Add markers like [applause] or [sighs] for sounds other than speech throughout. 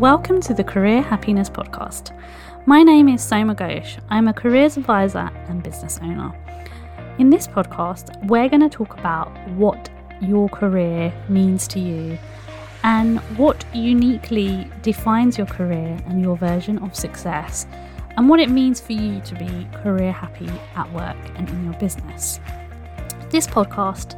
Welcome to the Career Happiness Podcast. My name is Soma Ghosh. I'm a careers advisor and business owner. In this podcast, we're going to talk about what your career means to you and what uniquely defines your career and your version of success, and what it means for you to be career happy at work and in your business. This podcast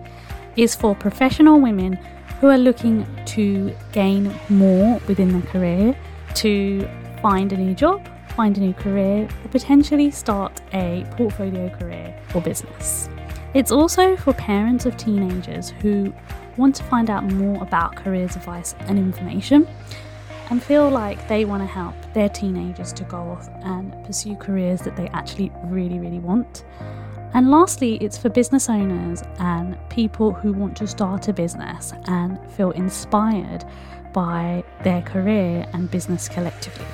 is for professional women who are looking to gain more within their career, to find a new job, find a new career, or potentially start a portfolio career or business. It's also for parents of teenagers who want to find out more about careers advice and information and feel like they want to help their teenagers to go off and pursue careers that they actually really, really want. And lastly, it's for business owners and people who want to start a business and feel inspired by their career and business collectively.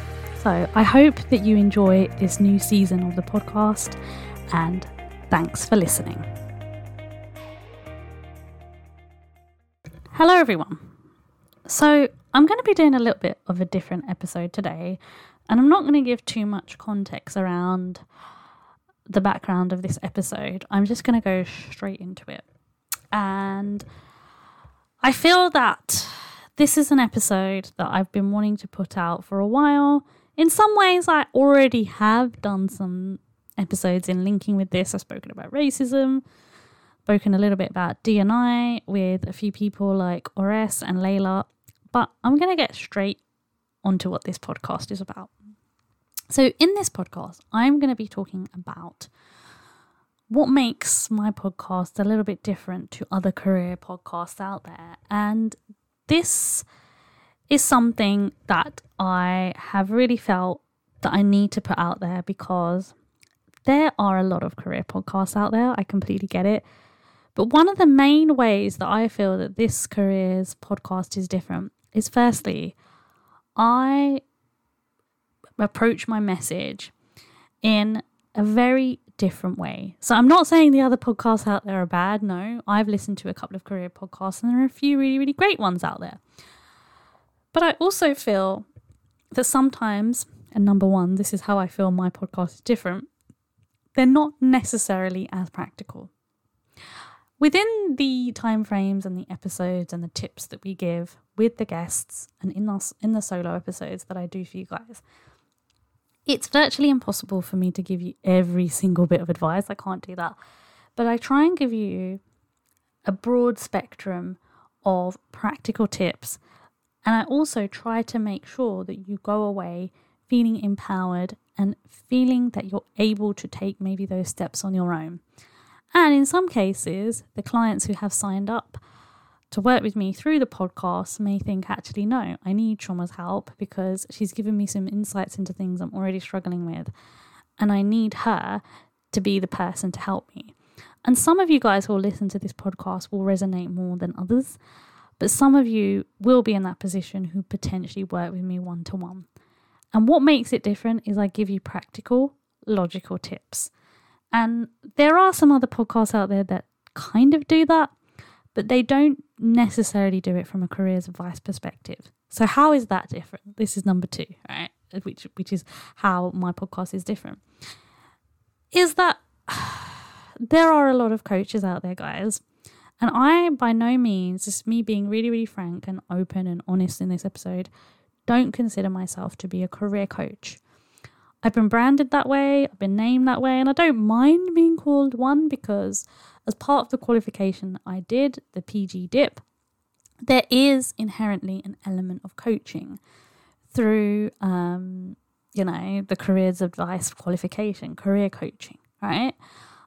So I hope that you enjoy this new season of the podcast and thanks for listening. Hello, everyone. So I'm going to be doing a little bit of a different episode today, and I'm not going to give too much context around the background of this episode, I'm just going to go straight into it. And I feel that this is an episode that I've been wanting to put out for a while. In some ways, I already have done some episodes in linking with this. I've spoken about racism, spoken a little bit about D&I with a few people like Ores and Leyla, but I'm going to get straight onto what this podcast is about. So, in this podcast, I'm going to be talking about what makes my podcast a little bit different to other career podcasts out there. And this is something that I have really felt that I need to put out there because there are a lot of career podcasts out there. I completely get it. But one of the main ways that I feel that this careers podcast is different is firstly, I approach my message in a very different way. So I'm not saying the other podcasts out there are bad. No, I've listened to a couple of career podcasts and there are a few really, really great ones out there. But I also feel that sometimes, and number one, this is how I feel my podcast is different, they're not necessarily as practical. Within the timeframes and the episodes and the tips that we give with the guests and in us in the solo episodes that I do for you guys, it's virtually impossible for me to give you every single bit of advice. I can't do that. But I try and give you a broad spectrum of practical tips. And I also try to make sure that you go away feeling empowered and feeling that you're able to take maybe those steps on your own. And in some cases, the clients who have signed up to work with me through the podcast may think, actually, no, I need Soma's help because she's given me some insights into things I'm already struggling with. And I need her to be the person to help me. And some of you guys who will listen to this podcast will resonate more than others. But some of you will be in that position who potentially work with me one to one. And what makes it different is I give you practical, logical tips. And there are some other podcasts out there that kind of do that, but they don't necessarily do it from a careers advice perspective. So how is that different? This is number two, right? Which which is how my podcast is different. Is that [sighs] there are a lot of coaches out there, guys. And I, by no means, just me being really, really frank and open and honest in this episode, don't consider myself to be a career coach. I've been branded that way, I've been named that way, and I don't mind being called one because as part of the qualification I did, the PG DIP, there is inherently an element of coaching through, um, you know, the careers advice qualification, career coaching, right?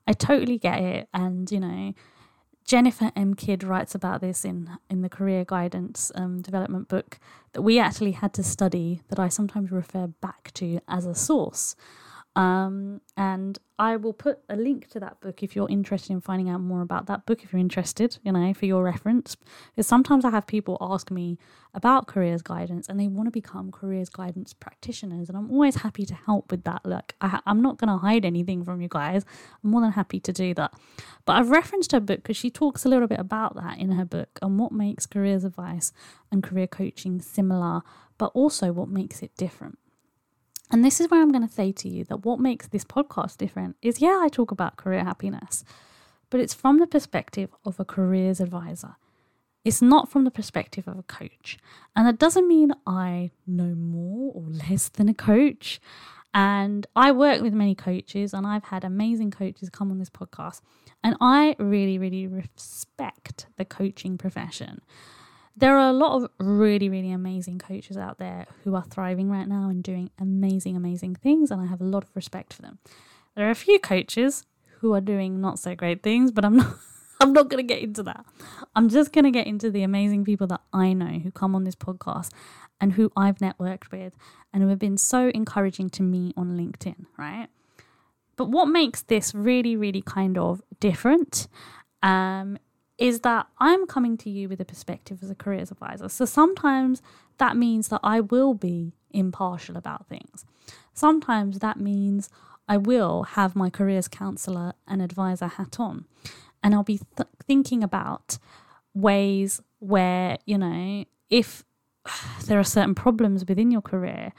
I totally get it. And, you know, Jennifer M. Kidd writes about this in, in the career guidance um, development book that we actually had to study that I sometimes refer back to as a source. Um, and I will put a link to that book if you're interested in finding out more about that book, if you're interested, you know, for your reference. Because sometimes I have people ask me about careers guidance and they want to become careers guidance practitioners. And I'm always happy to help with that. Look, I, I'm not going to hide anything from you guys. I'm more than happy to do that. But I've referenced her book because she talks a little bit about that in her book and what makes careers advice and career coaching similar, but also what makes it different. And this is where I'm going to say to you that what makes this podcast different is yeah, I talk about career happiness, but it's from the perspective of a careers advisor. It's not from the perspective of a coach. And that doesn't mean I know more or less than a coach. And I work with many coaches, and I've had amazing coaches come on this podcast. And I really, really respect the coaching profession there are a lot of really, really amazing coaches out there who are thriving right now and doing amazing, amazing things, and I have a lot of respect for them. There are a few coaches who are doing not so great things, but I'm not. [laughs] I'm not going to get into that. I'm just going to get into the amazing people that I know who come on this podcast and who I've networked with and who have been so encouraging to me on LinkedIn, right? But what makes this really, really kind of different um, is that I'm coming to you with a perspective as a careers advisor. So sometimes that means that I will be impartial about things. Sometimes that means I will have my careers counselor and advisor hat on. And I'll be th- thinking about ways where, you know, if there are certain problems within your career,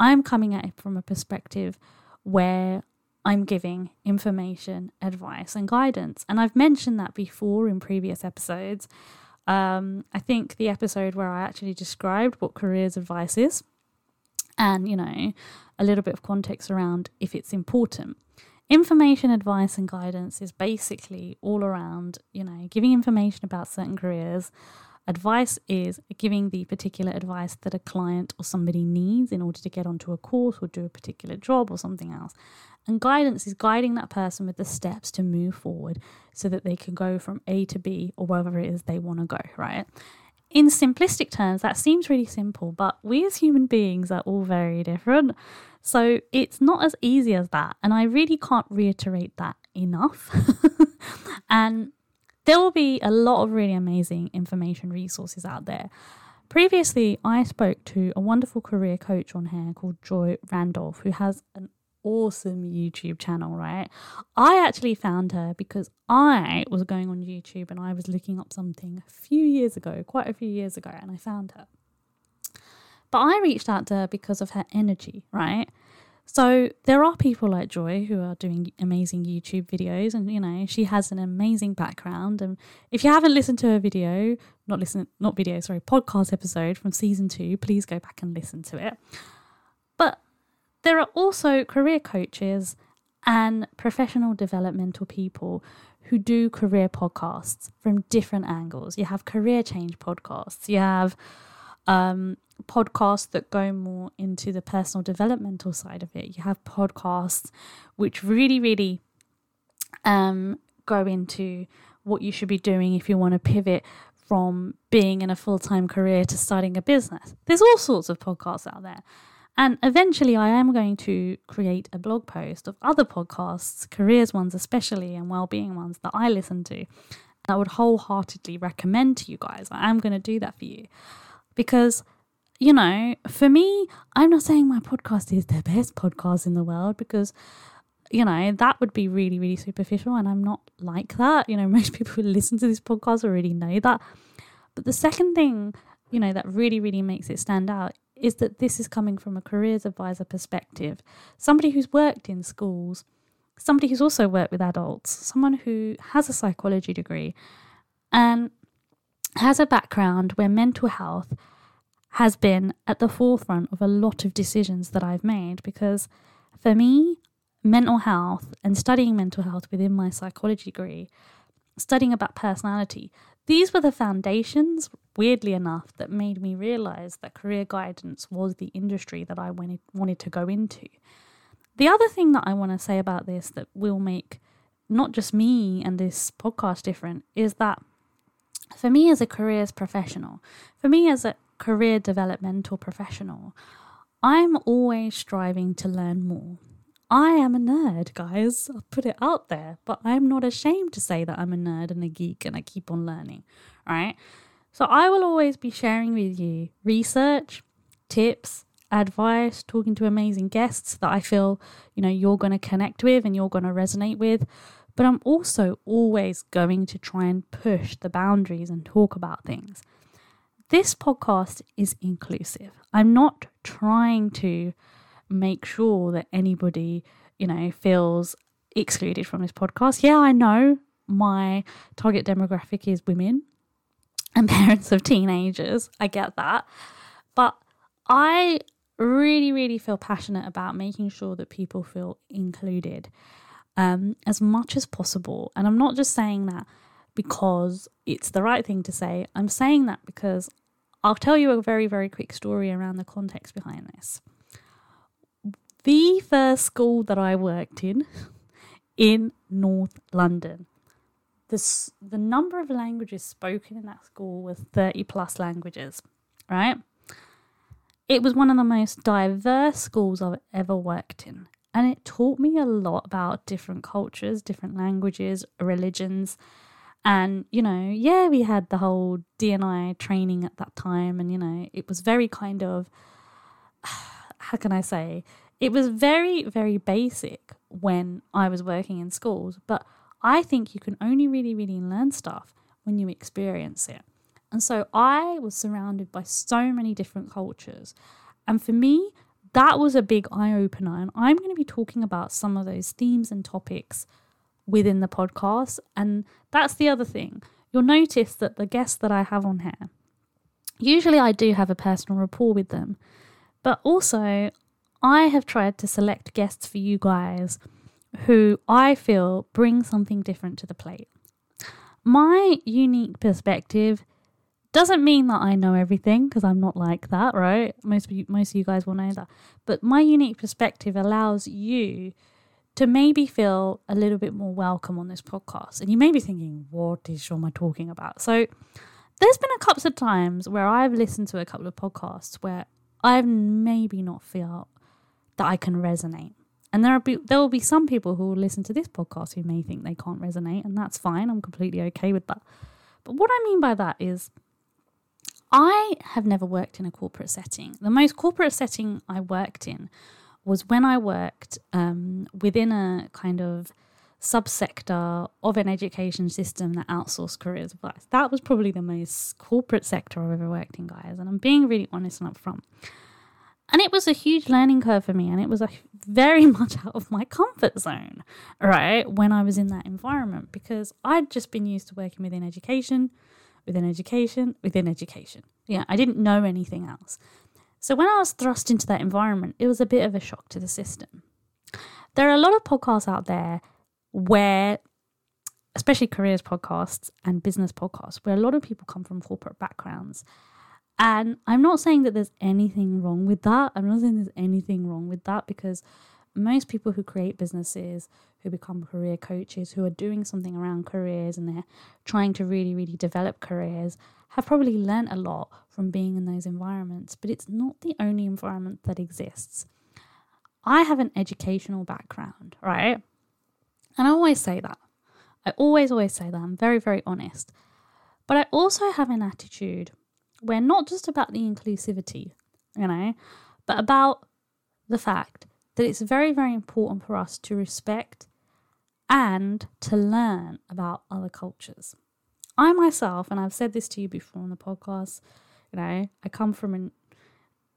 I'm coming at it from a perspective where I'm giving information, advice, and guidance. And I've mentioned that before in previous episodes. Um, I think the episode where I actually described what careers advice is and, you know, a little bit of context around if it's important. Information, advice, and guidance is basically all around, you know, giving information about certain careers. Advice is giving the particular advice that a client or somebody needs in order to get onto a course or do a particular job or something else. And guidance is guiding that person with the steps to move forward so that they can go from A to B or wherever it is they want to go, right? In simplistic terms, that seems really simple, but we as human beings are all very different. So it's not as easy as that. And I really can't reiterate that enough. [laughs] and there will be a lot of really amazing information resources out there. Previously, I spoke to a wonderful career coach on here called Joy Randolph, who has an awesome YouTube channel, right? I actually found her because I was going on YouTube and I was looking up something a few years ago, quite a few years ago, and I found her. But I reached out to her because of her energy, right? So there are people like Joy who are doing amazing YouTube videos, and you know she has an amazing background. And if you haven't listened to her video, not listen, not video, sorry, podcast episode from season two, please go back and listen to it. But there are also career coaches and professional developmental people who do career podcasts from different angles. You have career change podcasts, you have um, podcasts that go more into the personal developmental side of it, you have podcasts which really, really um, go into what you should be doing if you want to pivot from being in a full time career to starting a business. There's all sorts of podcasts out there. And eventually, I am going to create a blog post of other podcasts, careers ones especially, and well-being ones that I listen to. I would wholeheartedly recommend to you guys. I am going to do that for you because, you know, for me, I'm not saying my podcast is the best podcast in the world because you know, that would be really, really superficial. And I'm not like that. You know, [laughs] most people who listen to this podcast already know that. But the second thing, you know, that really, really makes it stand out is that this is coming from a careers advisor perspective. Somebody who's worked in schools, somebody who's also worked with adults, someone who has a psychology degree and has a background where mental health has been at the forefront of a lot of decisions that I've made because for me, mental health and studying mental health within my psychology degree, studying about personality, these were the foundations, weirdly enough, that made me realize that career guidance was the industry that I wanted, wanted to go into. The other thing that I want to say about this that will make not just me and this podcast different is that for me as a careers professional, for me as a career developmental professional, I'm always striving to learn more. I am a nerd, guys. I'll put it out there, but I'm not ashamed to say that I'm a nerd and a geek and I keep on learning, right? So I will always be sharing with you research, tips, advice, talking to amazing guests that I feel, you know, you're going to connect with and you're going to resonate with. But I'm also always going to try and push the boundaries and talk about things. This podcast is inclusive. I'm not trying to make sure that anybody, you know, feels excluded from this podcast. Yeah, I know my target demographic is women and [laughs] parents of teenagers. I get that. But I really, really feel passionate about making sure that people feel included um, as much as possible. And I'm not just saying that because it's the right thing to say, I'm saying that because I'll tell you a very, very quick story around the context behind this. The first school that I worked in, [laughs] in North London, the, the number of languages spoken in that school was 30 plus languages, right? It was one of the most diverse schools I've ever worked in. And it taught me a lot about different cultures, different languages, religions. And, you know, yeah, we had the whole DNI training at that time. And, you know, it was very kind of, [sighs] how can I say, it was very, very basic when I was working in schools. But I think you can only really, really learn stuff when you experience it. And so I was surrounded by so many different cultures. And for me, that was a big eye opener. And I'm going to be talking about some of those themes and topics within the podcast. And that's the other thing. You'll notice that the guests that I have on here, usually I do have a personal rapport with them. But also, I have tried to select guests for you guys who I feel bring something different to the plate. My unique perspective doesn't mean that I know everything because I'm not like that, right? Most of you, most of you guys will know that. But my unique perspective allows you to maybe feel a little bit more welcome on this podcast. And you may be thinking, what is Shoma talking about? So there's been a couple of times where I've listened to a couple of podcasts where I've maybe not felt that I can resonate. And there are there will be some people who will listen to this podcast who may think they can't resonate, and that's fine. I'm completely okay with that. But what I mean by that is I have never worked in a corporate setting. The most corporate setting I worked in was when I worked um, within a kind of subsector of an education system that outsourced careers advice. That was probably the most corporate sector I've ever worked in, guys. And I'm being really honest and upfront. And it was a huge learning curve for me, and it was a very [laughs] much out of my comfort zone, right? When I was in that environment, because I'd just been used to working within education, within education, within education. Yeah, I didn't know anything else. So when I was thrust into that environment, it was a bit of a shock to the system. There are a lot of podcasts out there where, especially careers podcasts and business podcasts, where a lot of people come from corporate backgrounds. And I'm not saying that there's anything wrong with that. I'm not saying there's anything wrong with that because most people who create businesses, who become career coaches, who are doing something around careers and they're trying to really, really develop careers, have probably learnt a lot from being in those environments. But it's not the only environment that exists. I have an educational background, right? And I always say that. I always, always say that. I'm very, very honest. But I also have an attitude where not just about the inclusivity, you know, but about the fact that it's very, very important for us to respect and to learn about other cultures. I myself, and I've said this to you before on the podcast, you know, I come from an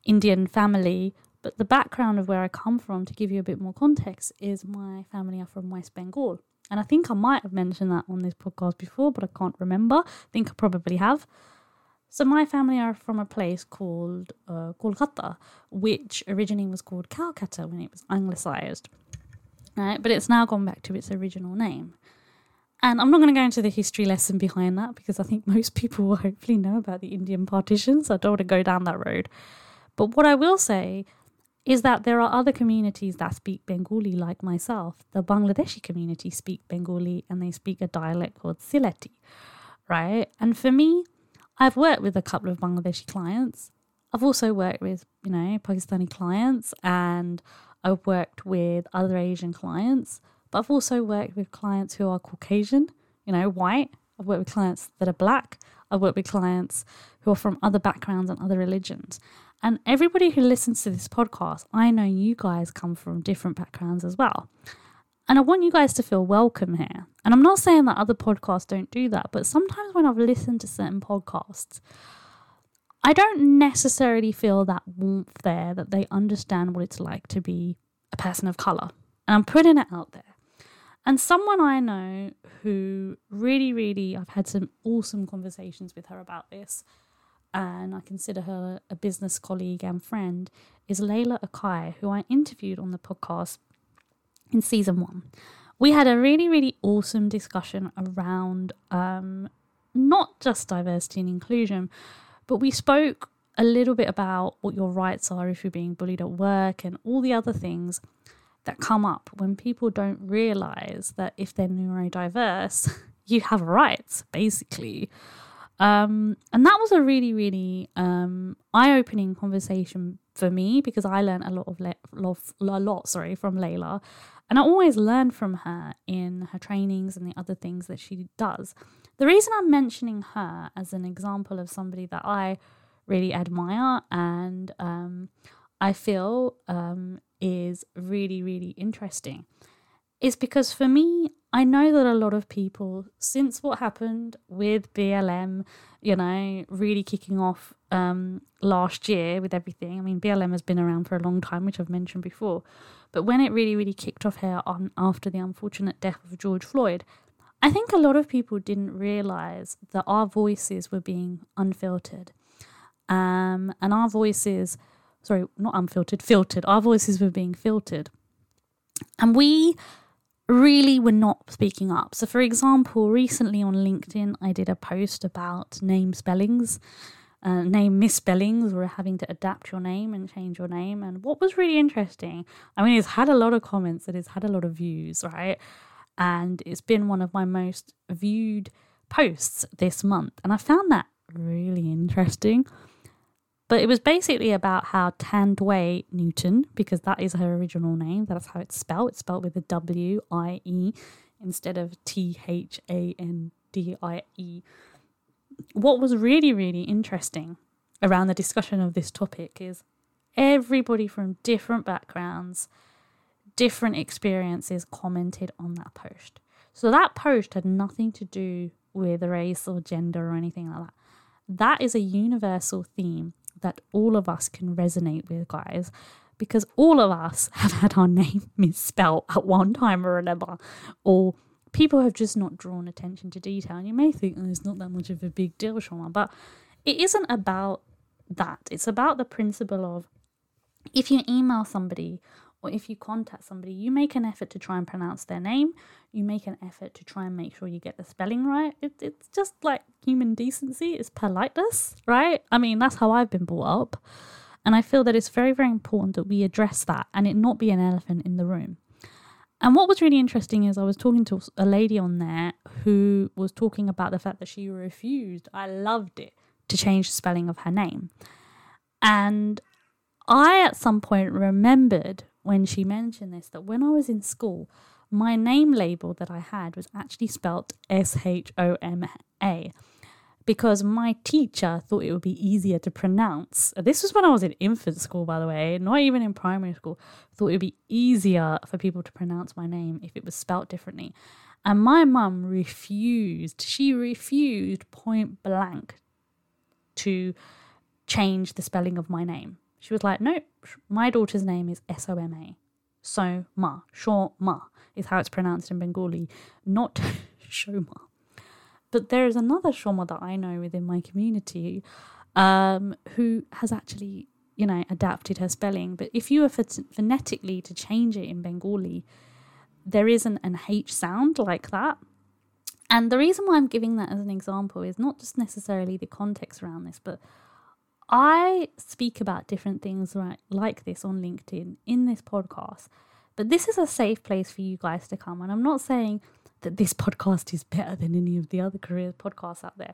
Indian family, but the background of where I come from, to give you a bit more context, is my family are from West Bengal. And I think I might have mentioned that on this podcast before, but I can't remember. I think I probably have. So my family are from a place called uh, Kolkata, which originally was called Calcutta when it was anglicized, right? But it's now gone back to its original name. And I'm not going to go into the history lesson behind that because I think [laughs] most people will hopefully know about the Indian partition, so I don't want to go down that road. But what I will say is that there are other communities that speak Bengali like myself. The Bangladeshi community speak Bengali and they speak a dialect called Sylheti, right? And for me, I've worked with a couple of Bangladeshi clients. I've also worked with, you know, Pakistani clients and I've worked with other Asian clients, but I've also worked with clients who are Caucasian, you know, white. I've worked with clients that are black. I've worked with clients who are from other backgrounds and other religions. And everybody who listens to this podcast, I know you guys come from different backgrounds as well. And I want you guys to feel welcome here. And I'm not saying that other podcasts don't do that, but sometimes when I've listened to certain podcasts, I don't necessarily feel that warmth there that they understand what it's like to be a person of color. And I'm putting it out there. And someone I know who really, really, I've had some awesome conversations with her about this, and I consider her a business colleague and friend, is Leyla Okhai, who I interviewed on the podcast in season one. We had a really, really awesome discussion around um, not just diversity and inclusion, but we spoke a little bit about what your rights are if you're being bullied at work and all the other things that come up when people don't realize that if they're neurodiverse, [laughs] you have rights, basically. Um, and that was a really, really um, eye-opening conversation for me because I learned a lot of le- a lot, sorry, from Leyla, and I always learn from her in her trainings and the other things that she does. The reason I'm mentioning her as an example of somebody that I really admire and um, I feel um, is really, really interesting is because for me, I know that a lot of people, since what happened with BLM, you know, really kicking off um, last year with everything. I mean, BLM has been around for a long time, which I've mentioned before. But when it really, really kicked off here on after the unfortunate death of George Floyd, I think a lot of people didn't realize that our voices were being unfiltered. Um, and our voices, sorry, not unfiltered, filtered, our voices were being filtered. And we really were not speaking up. So, for example, recently on LinkedIn, I did a post about name spellings, uh, name misspellings, or having to adapt your name and change your name. And what was really interesting, I mean, it's had a lot of comments, it has had a lot of views, right? And it's been one of my most viewed posts this month. And I found that really interesting. But it was basically about how Thandiwe Newton, because that is her original name, that's how it's spelled. It's spelled with a W I E instead of T H A N D I E. What was really, really interesting around the discussion of this topic is everybody from different backgrounds, different experiences commented on that post. So that post had nothing to do with race or gender or anything like that. That is a universal theme that all of us can resonate with, guys, because all of us [laughs] have had our name [laughs] misspelled at one time or another, or people have just not drawn attention to detail. And you may think oh, it's not that much of a big deal, Shoma, but it isn't about that. It's about the principle of if you email somebody or if you contact somebody, you make an effort to try and pronounce their name. You make an effort to try and make sure you get the spelling right. It, it's just like human decency, it's politeness, right? I mean, that's how I've been brought up. And I feel that it's very, very important that we address that and it not be an elephant in the room. And what was really interesting is I was talking to a lady on there who was talking about the fact that she refused, I loved it, to change the spelling of her name. And I, at some point, remembered when she mentioned this that when I was in school, my name label that I had was actually spelt S H O M A because my teacher thought it would be easier to pronounce. This was when I was in infant school, by the way, not even in primary school. Thought it would be easier for people to pronounce my name if it was spelt differently. And my mum refused, she refused point blank to change the spelling of my name. She was like, no, my daughter's name is S O M A. So Ma, Shaw is how it's pronounced in Bengali, not [laughs] Shoma. But there is another Shoma that I know within my community um, who has actually, you know, adapted her spelling. But if you were phonetically to change it in Bengali, there isn't an H sound like that. And the reason why I'm giving that as an example is not just necessarily the context around this, but I speak about different things right like this on LinkedIn in this podcast, but this is a safe place for you guys to come. And I'm not saying that this [laughs] podcast is better than any of the other careers podcasts out there.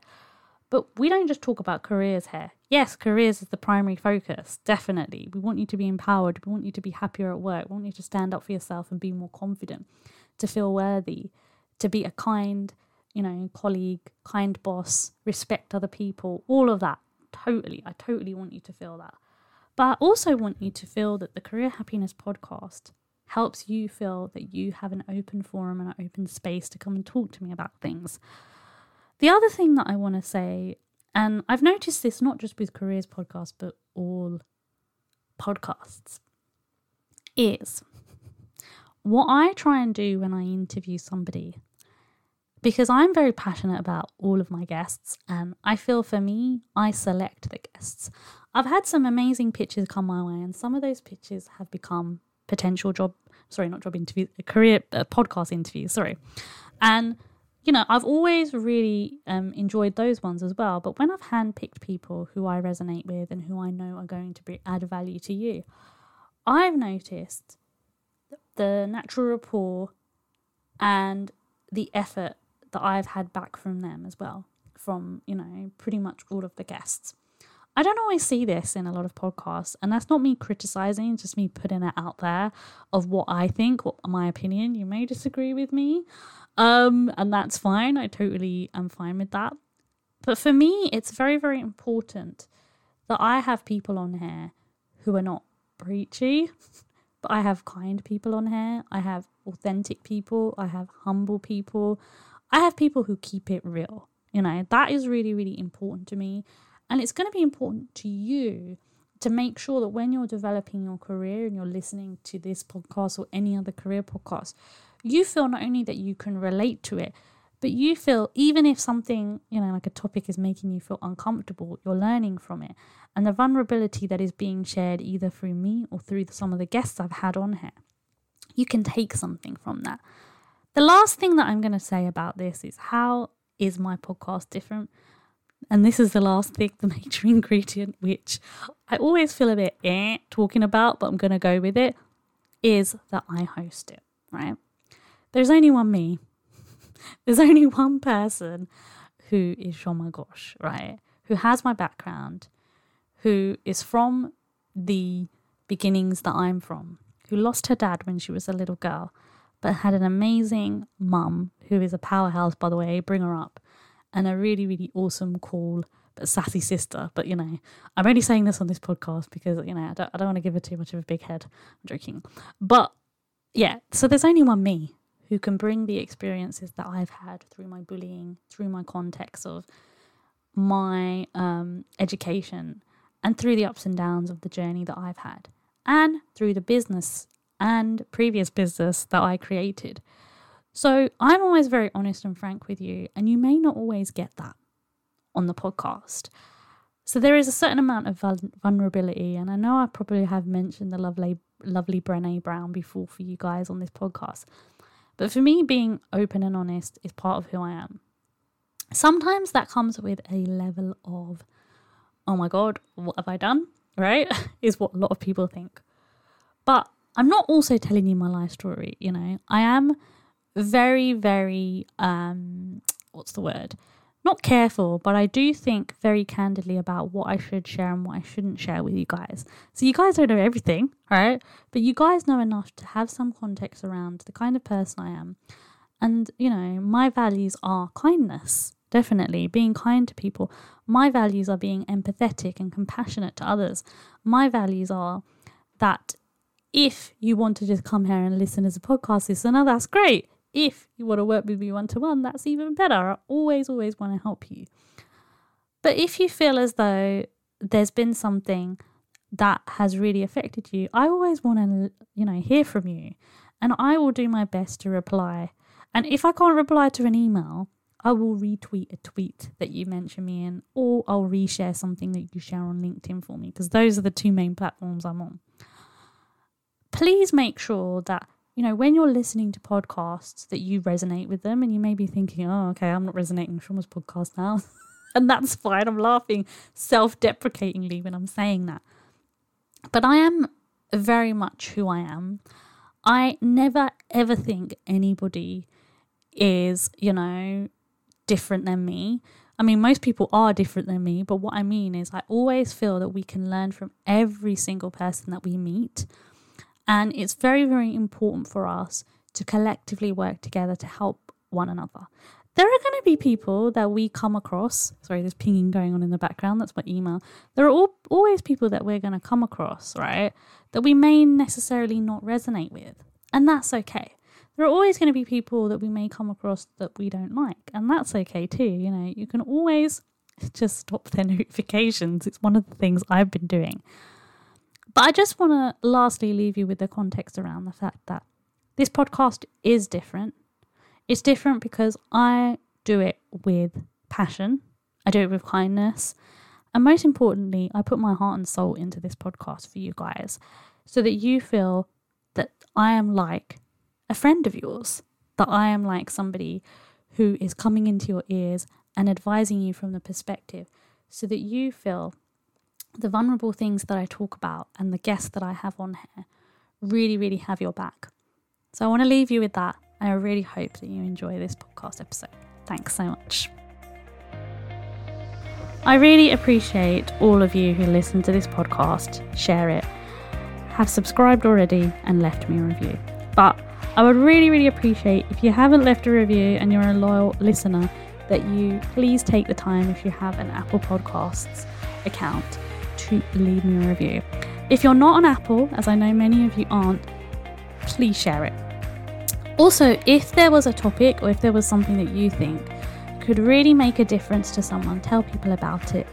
But we don't just talk about careers here. yes, careers is the primary focus, definitely. We want you to be empowered. We want you to be happier at work. We want you to stand up for yourself and be more confident, to feel worthy, to be a kind, you know, colleague, kind boss, respect other people, all of that. Totally. I totally want you to feel that. But I also want you to feel that the Career Happiness podcast helps you feel that you have an open forum and an open space to come and talk to me about things. The other thing that I want to say, and I've noticed this not just with Careers Podcast, but all podcasts, is what I try and do when I interview somebody because I'm very passionate about all of my guests, and I feel for me, I select the guests. I've had some amazing pitches come my way, and some of those pitches have become potential job, sorry, not job interviews, career uh, podcast interviews, sorry. And, you know, I've always really um, enjoyed those ones as well. But when I've handpicked people who I resonate with and who I know are going to be, add value to you, I've noticed the natural rapport and the effort that I've had back from them as well, from, you know, pretty much all of the guests. I don't always see this in a lot of podcasts, and that's not me criticizing, just me putting it out there of what I think, what my opinion. You may disagree with me, um, and that's fine. I totally am fine with that. But for me, it's very, very important that I have people on here who are not preachy, but I have kind people on here. I have authentic people. I have humble people. I have people who keep it real. You know, that is really, really important to me. And it's going to be important to you to make sure that when you're developing your career and you're listening to this podcast or any other career podcast, you feel not only that you can relate to it, but you feel even if something, you know, like a topic is making you feel uncomfortable, you're learning from it. And the vulnerability that is being shared either through me or through some of the guests I've had on here, you can take something from that. The last thing that I'm going to say about this is how is my podcast different? And this is the last thing, the major [laughs] ingredient, which I always feel a bit eh talking about, but I'm going to go with it, is that I host it, right? There's only one me. [laughs] There's only one person who is Shoma Ghosh, right? Who has my background, who is from the beginnings that I'm from, who lost her dad when she was a little girl, but had an amazing mum who is a powerhouse, by the way, bring her up, and a really, really awesome, cool, but sassy sister. But you know, I'm only saying this on this podcast because you know I don't, I don't want to give her too much of a big head. I'm joking, but yeah. So there's only one me who can bring the experiences that I've had through my bullying, through my context of my um, education, and through the ups and downs of the journey that I've had, and through the business and previous business that I created. So I'm always very honest and frank with you, and you may not always get that on the podcast. So there is a certain amount of vulnerability, and I know I probably have mentioned the lovely, lovely Brené Brown before for you guys on this podcast, but for me, being open and honest is part of who I am. Sometimes that comes with a level of, oh my god, what have I done? [laughs] Right, [laughs] is what a lot of people think. But I'm not also telling you my life story, you know. I am very, very um what's the word? Not careful, but I do think very candidly about what I should share and what I shouldn't share with you guys. So you guys don't know everything, right? But you guys know enough to have some context around the kind of person I am. And, you know, my values are kindness, definitely, being kind to people. My values are being empathetic and compassionate to others. My values are that if you want to just come here and listen as a podcast listener, that's great. If you want to work with me one to one, that's even better. I always, always want to help you. But if you feel as though there's been something that has really affected you, I always want to, you know, hear from you. And I will do my best to reply. And if I can't reply to an email, I will retweet a tweet that you mention me in, or I'll reshare something that you share on LinkedIn for me, because those are the two main platforms I'm on please make sure that you know when you're listening to podcasts that you resonate with them and you may be thinking oh okay i'm not resonating with Shoma's podcast now. [laughs] And that's fine. I'm laughing self-deprecatingly when i'm saying that. But i am very much who i am. I never ever think anybody is you know different than me. I mean, most people are different than me, but what I mean is, I always feel that we can learn from every single person that we meet. And it's very, very important for us to collectively work together to help one another. There are going to be people that we come across. Sorry, there's pinging going on in the background. That's my email. There are all, always people that we're going to come across, right? That we may necessarily not resonate with. And that's okay. There are always going to be people that we may come across that we don't like. And that's okay too. You know, you can always [laughs] just stop their notifications. It's one of the things I've been doing. But I just want to lastly leave you with the context around the fact that this podcast is different. It's different because I do it with passion, I do it with kindness. And most importantly, I put my heart and soul into this podcast for you guys so that you feel that I am like a friend of yours, that I am like somebody who is coming into your ears and advising you from the perspective so that you feel the vulnerable things that I talk about and the guests that I have on here really, really have your back. So I want to leave you with that. And I really hope that you enjoy this podcast episode. Thanks so much. I really appreciate all of you who listen to this podcast, share it, have subscribed already, and left me a review. But I would really, really appreciate if you haven't left a review and you're a loyal listener, that you please take the time if you have an Apple Podcasts account to leave me a review. If you're not on Apple, as I know many of you aren't, please share it. Also, if there was a topic or if there was something that you think could really make a difference to someone, tell people about it.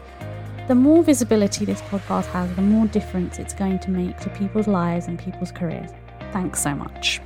The more visibility this podcast has, the more difference it's going to make to people's lives and people's careers. Thanks so much.